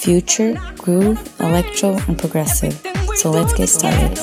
future, groove, electro, and progressive. So let's get started.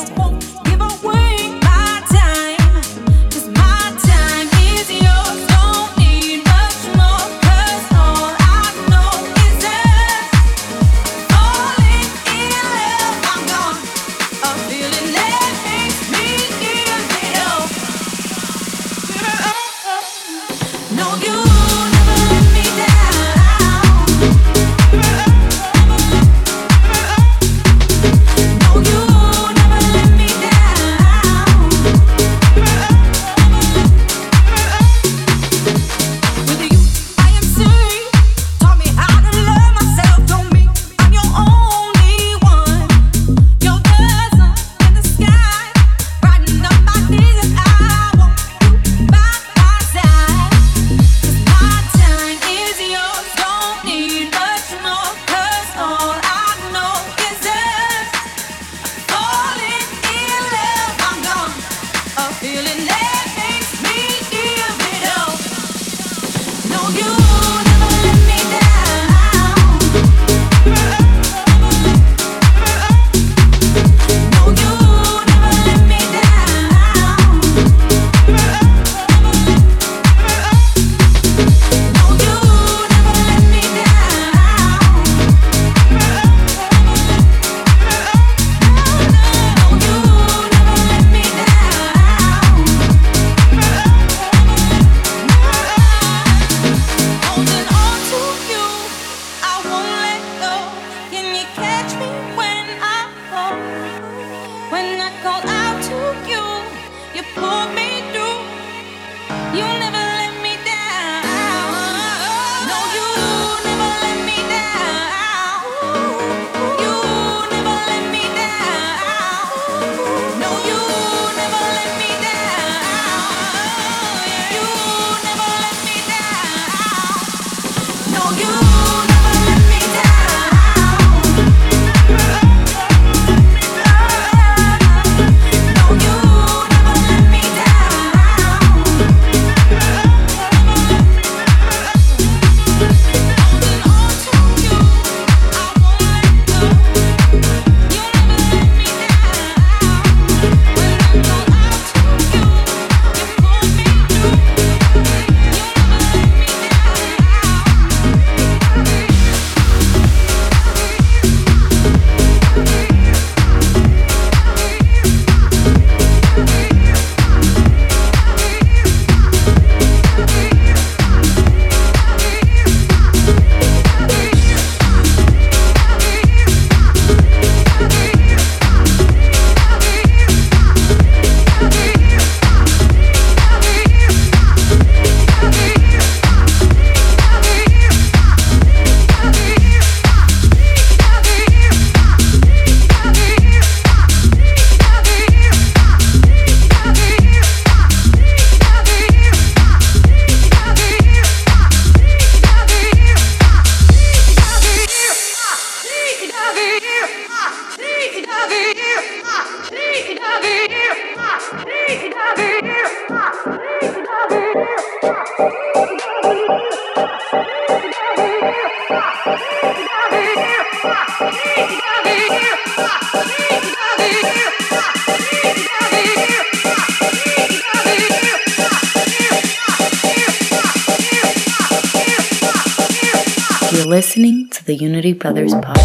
Others Pod.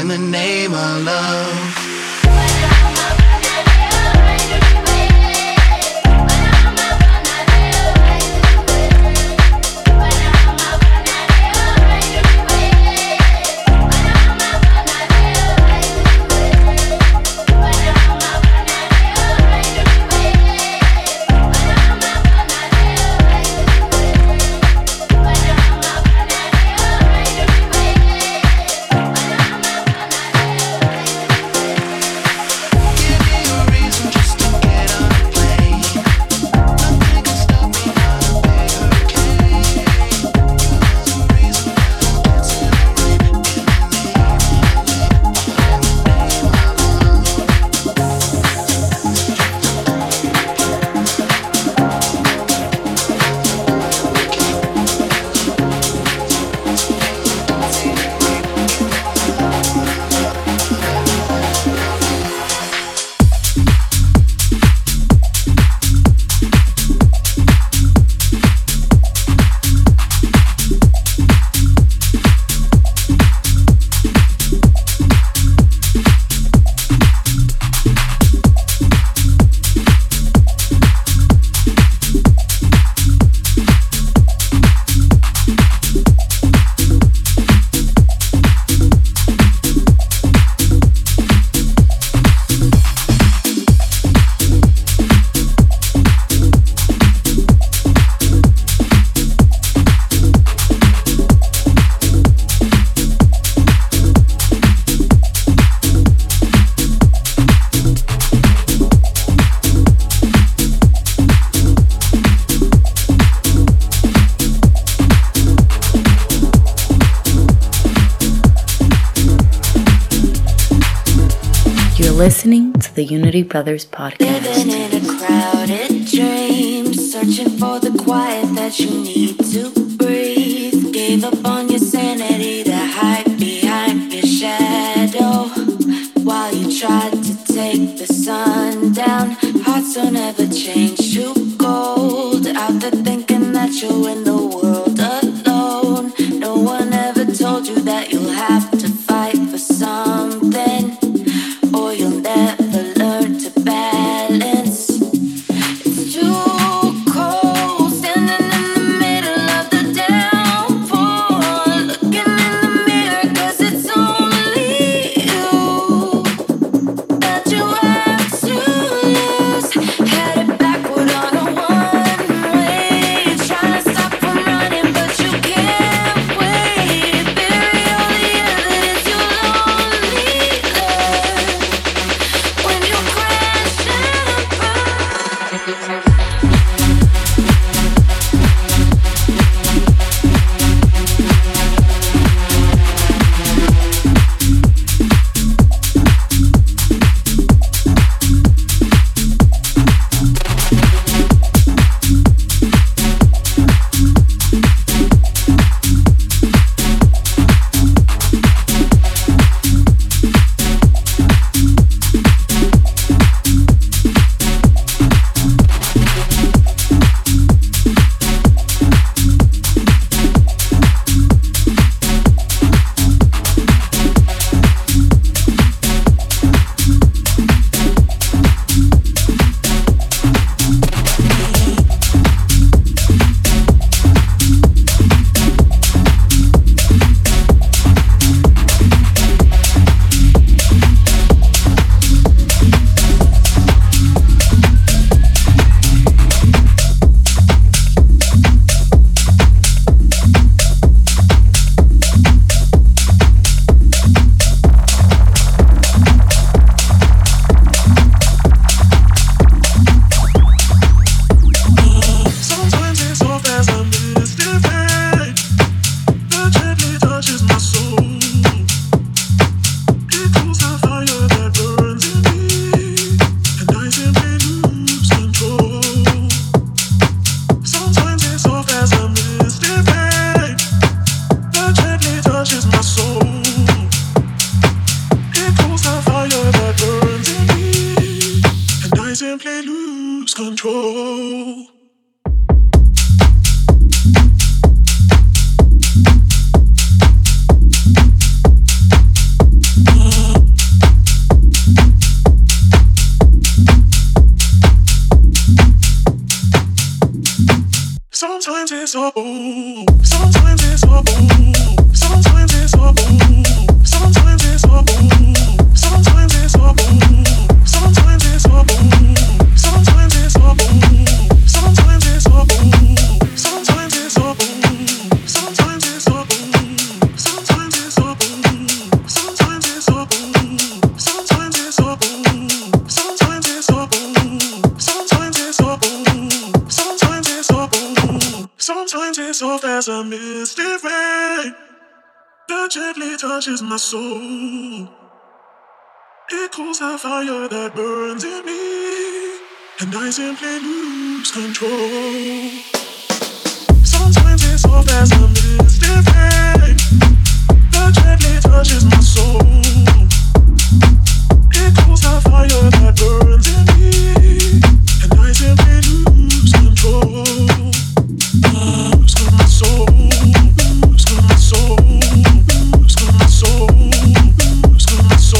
in the name of love. the Unity Brothers podcast. Living in a crowded dream, searching for the quiet that you need to breathe. Gave up on your sanity to hide behind your shadow while you tried to take the sun down. Hearts don't ever change. Gently touches my soul. It cools the fire that burns in me, and I simply lose control. Sometimes it's as a misty rain that gently touches my soul. It cools the fire that burns in me, and I simply lose control. Lose my soul, lose my soul, You're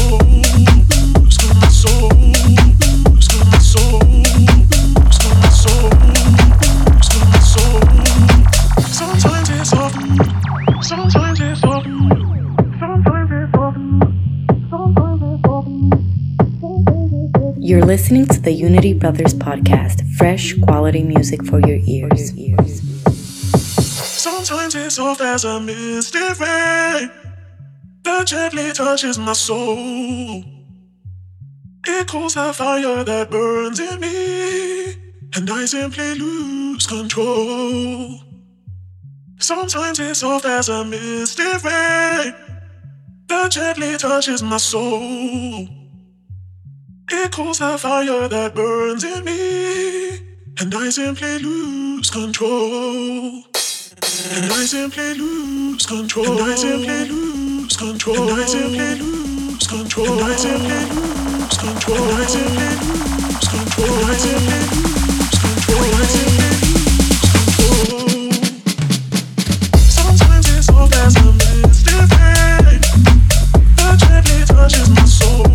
listening to the Unity Brothers podcast, fresh quality music for your ears. Sometimes it's soft as a misty rain that gently touches my soul. It cools the fire that burns in me, and I simply lose control. Sometimes it's soft as a misty rain that gently touches my soul. It cools the fire that burns in me, and I simply lose control. And I simply lose control. And I simply lose control. And I simply lose control. And I simply lose control. And I simply lose control. And I simply lose control. I simply lose control. Sometimes it's soft as a rain that gently touches my soul.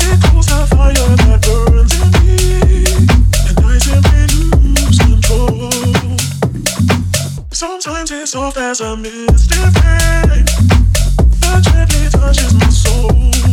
It cools the fire that burns soft as a misty rain that gently touches my soul.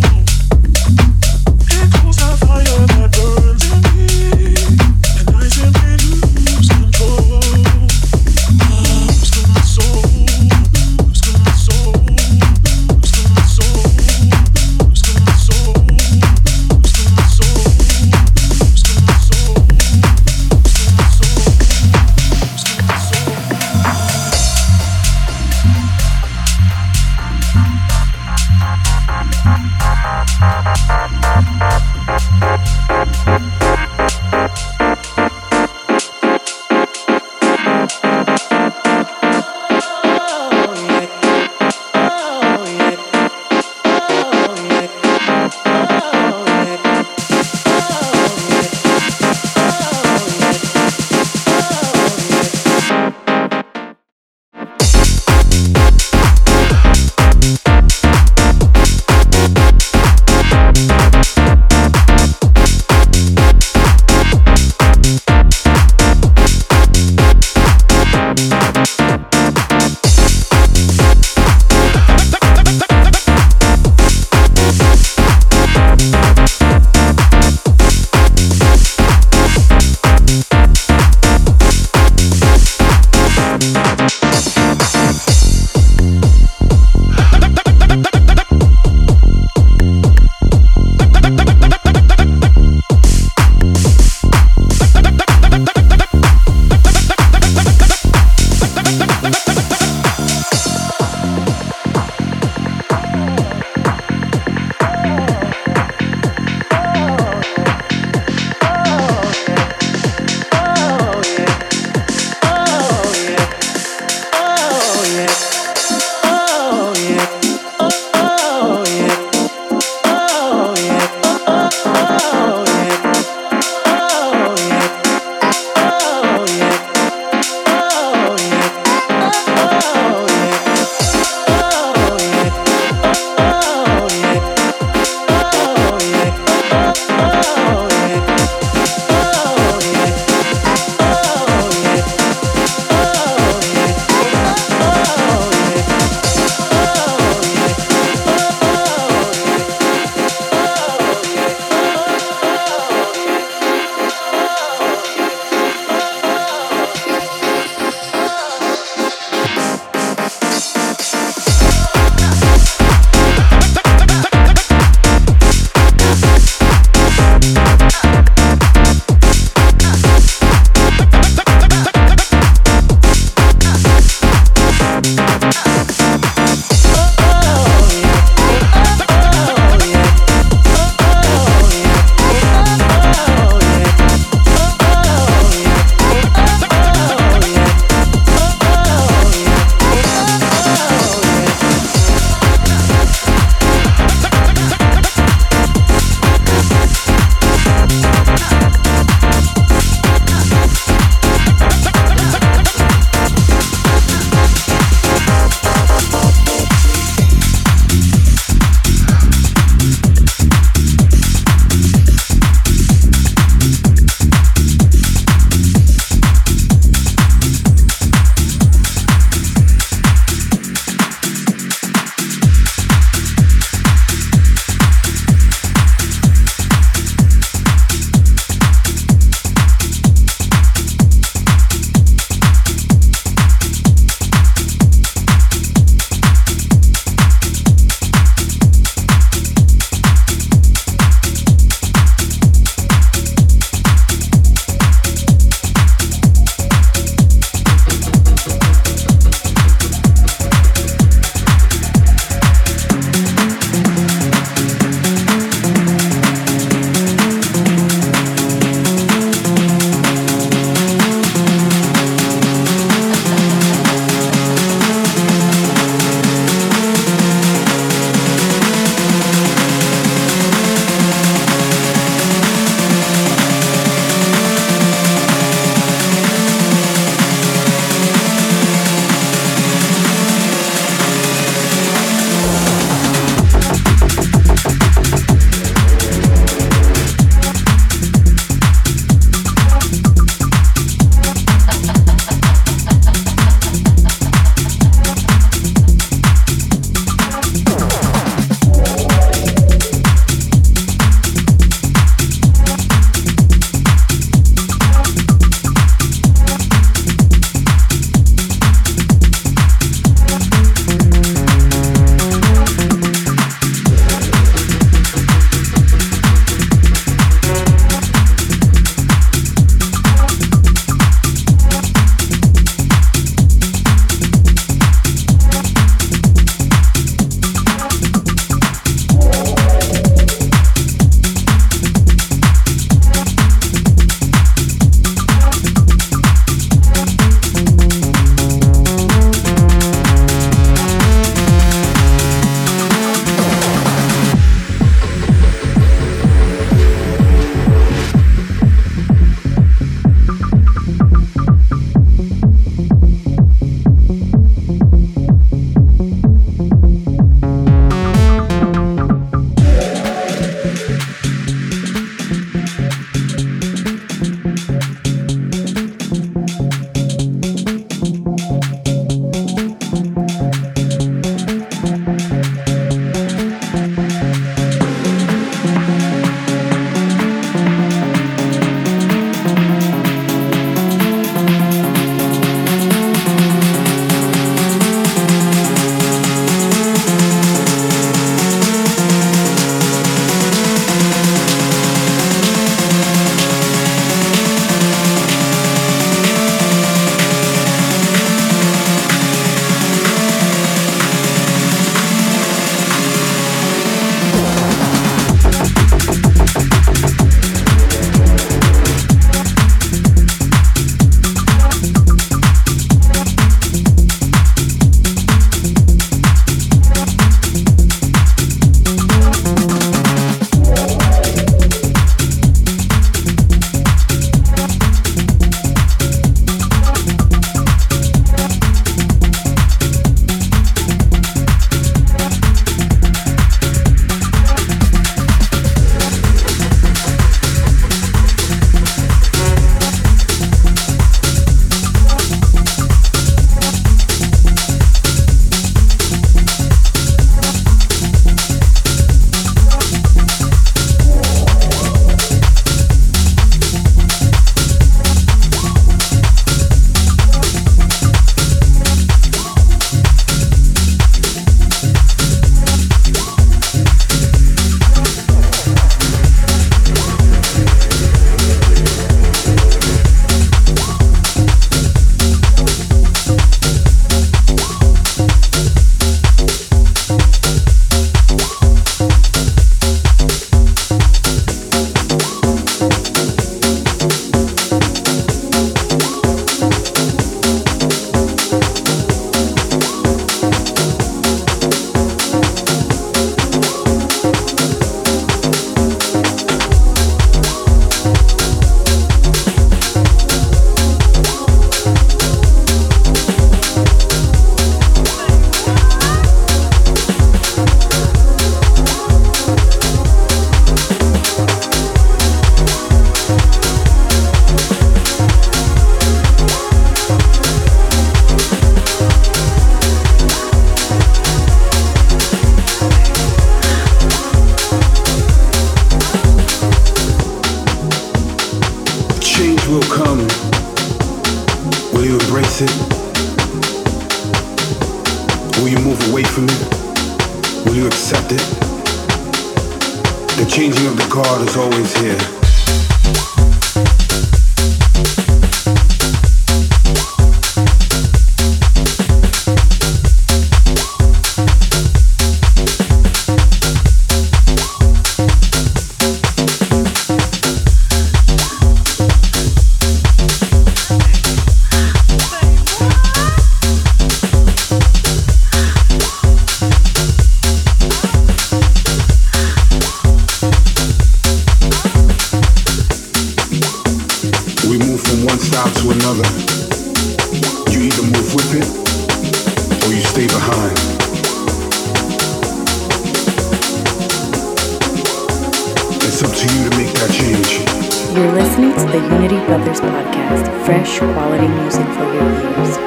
Listening to the Unity Brothers podcast, fresh quality music for your ears.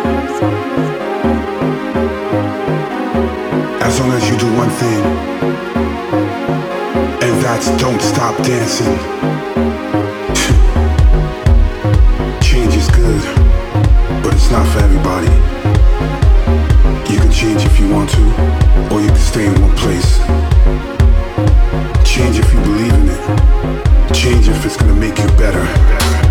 As long as you do one thing, and that's don't stop dancing. Change is good, but it's not for everybody. You can change if you want to, or you can stay in one place. It's gonna make you better.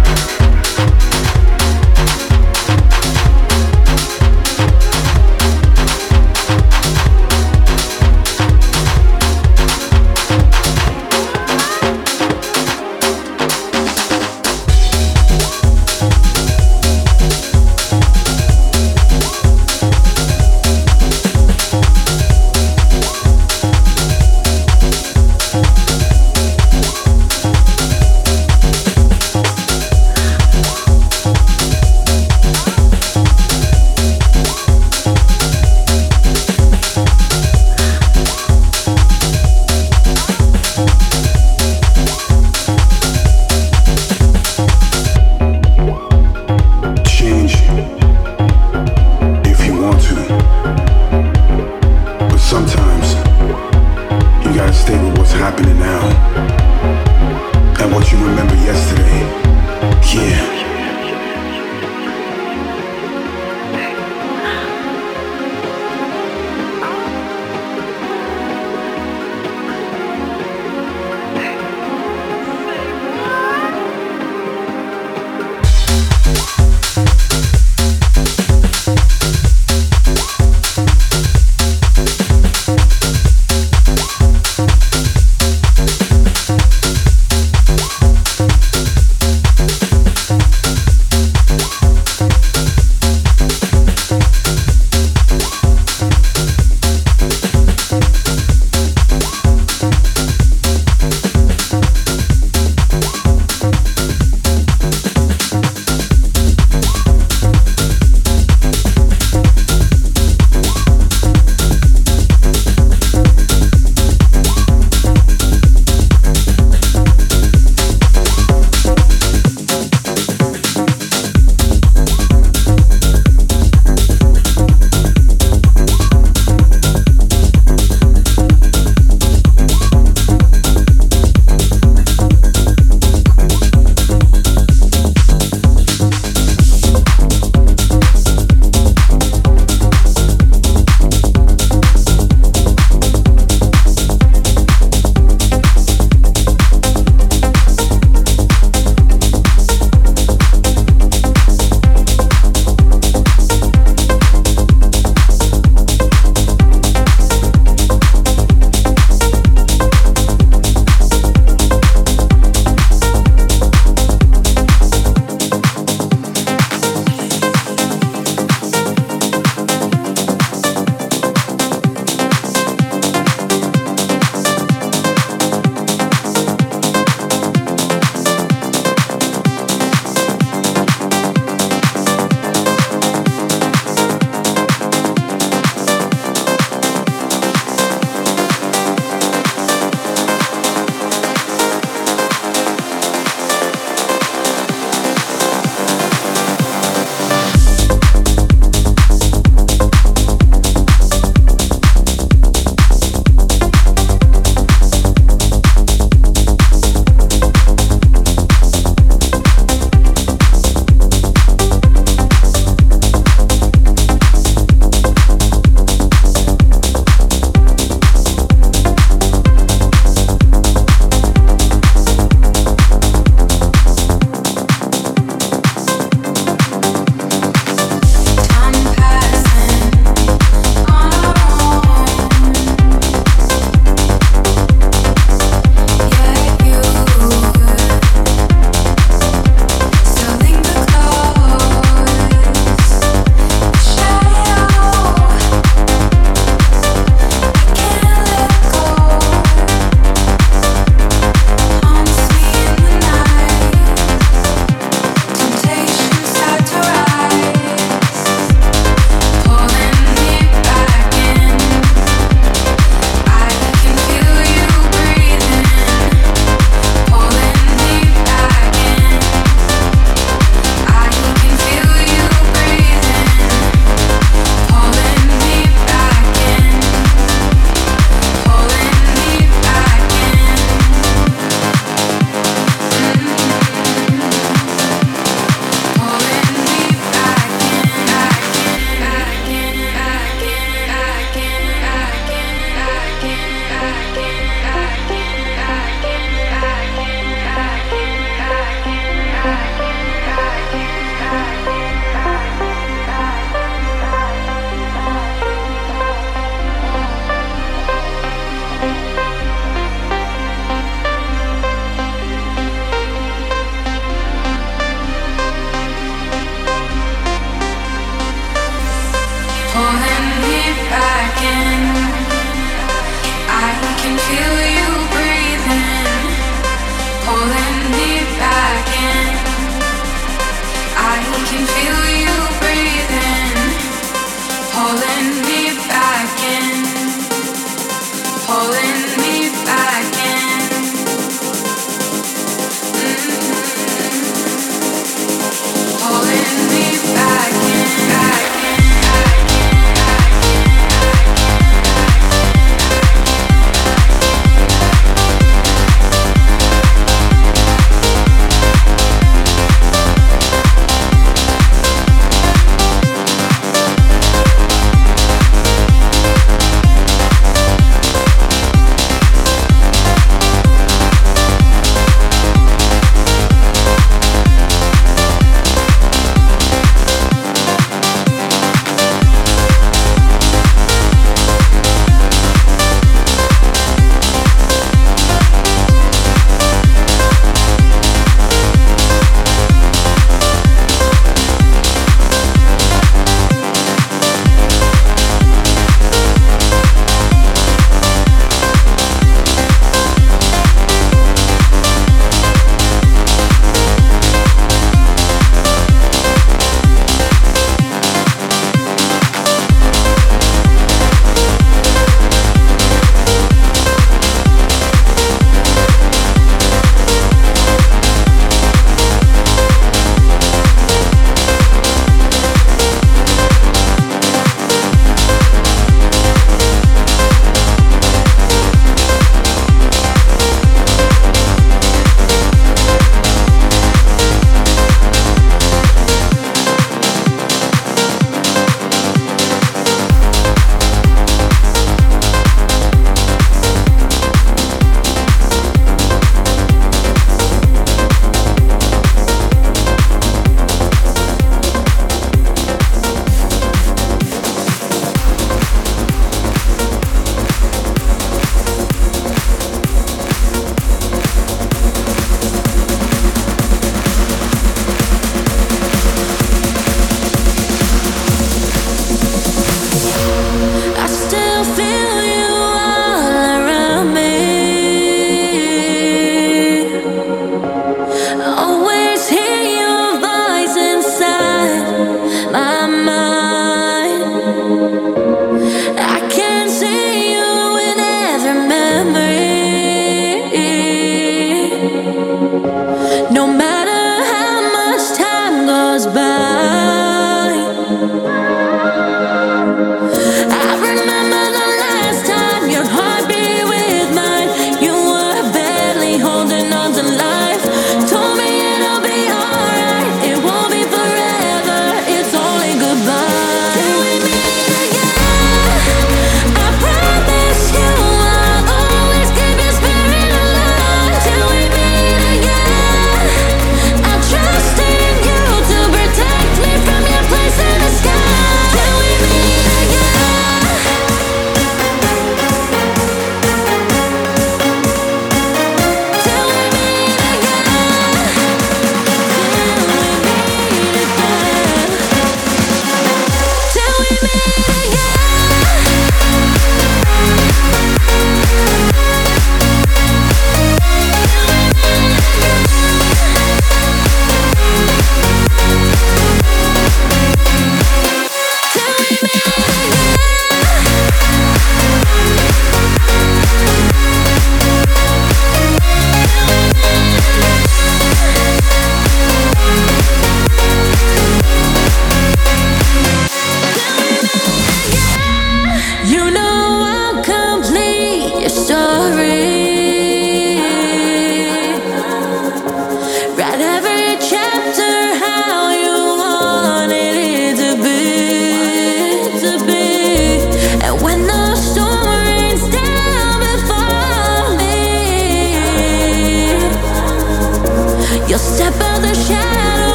pulling me back in.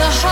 The hard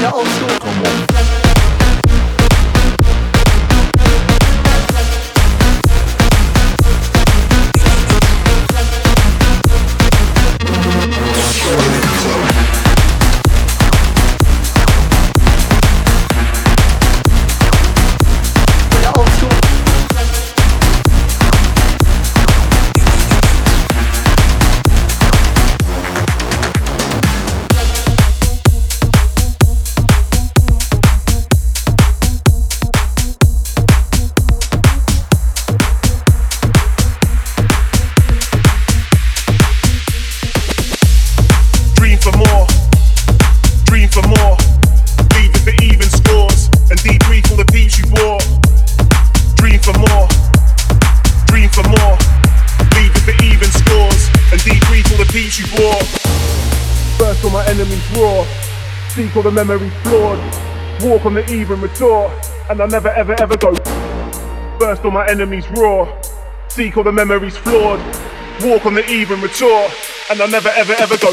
An old school With all flawed. Walk on the even retort, and I'll never ever ever go. Burst all my enemies raw, seek all the memories flawed. Walk on the even retort, and I'll never ever ever go.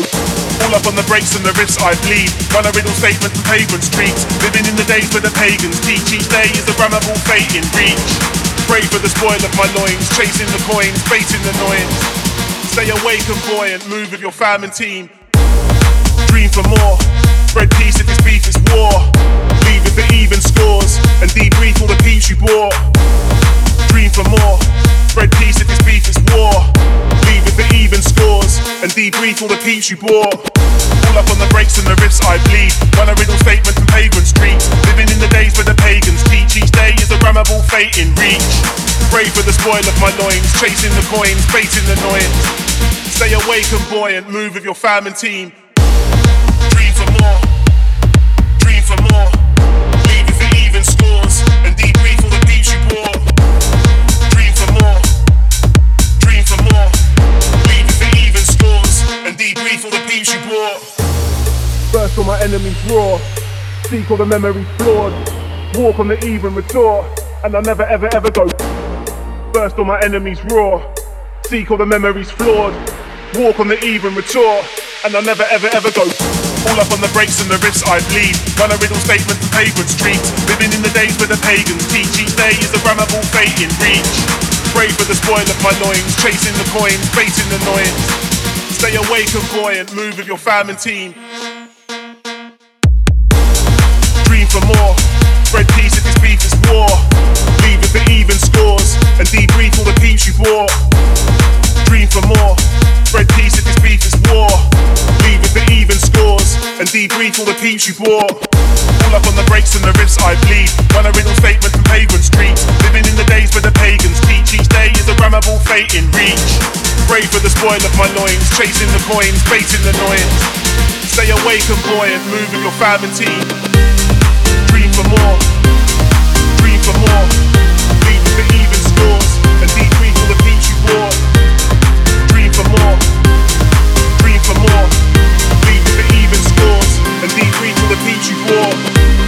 All up on the brakes and the riffs I bleed. Run a riddle statement from pavement streets. Living in the days where the pagans teach. Each day is a grammable fate in reach. Pray for the spoil of my loins. Chasing the coins, baiting the noise. Stay awake and buoyant. Move with your fam and team. Dream for more. Spread peace if this beef is war. Leave it the even scores. And debrief all the peace you bought. Dream for more. Spread peace if this beef is war. Leave it the even scores. And debrief all the peace you bought. All up on the brakes and the riffs I bleed. Run a riddle statement from pavement streets. Living in the days where the pagans teach. Each day is a grammable fate in reach. Pray for the spoil of my loins. Chasing the coins, baiting the noise. Stay awake and buoyant. Move with your fam and team. All my enemies raw. Seek all the memories flawed. Walk on the even retort. And I'll never ever ever go. Burst all my enemies raw. Seek all the memories flawed. Walk on the even retort. And I'll never ever ever go. All up on the brakes and the riffs I bleed. Run a riddle statement from pavement streets. Living in the days where the pagans teach. Each day is a grammable fate in reach. Pray for the spoil of my loins. Chasing the coins, baiting the noise. Stay awake and buoyant. Move with your fam and team. Dream for more. Spread peace if this beef is war. Leave it for even scores. And debrief all the peeps you bought. Dream for more. Spread peace if this beef is war. Leave it for even scores. And debrief all the peeps you bought. Up on the brakes and the riffs I bleed. Run a riddle statement from pavement streets. Living in the days where the pagans teach. Each day is a grammable fate in reach. Pray for the spoil of my loins. Chasing the coins, baiting the noise. Stay awake and buoyant. Move with your fam and team for more, dream for more, even scores, and for the you. Dream for more, dream for more, even scores, and for the you.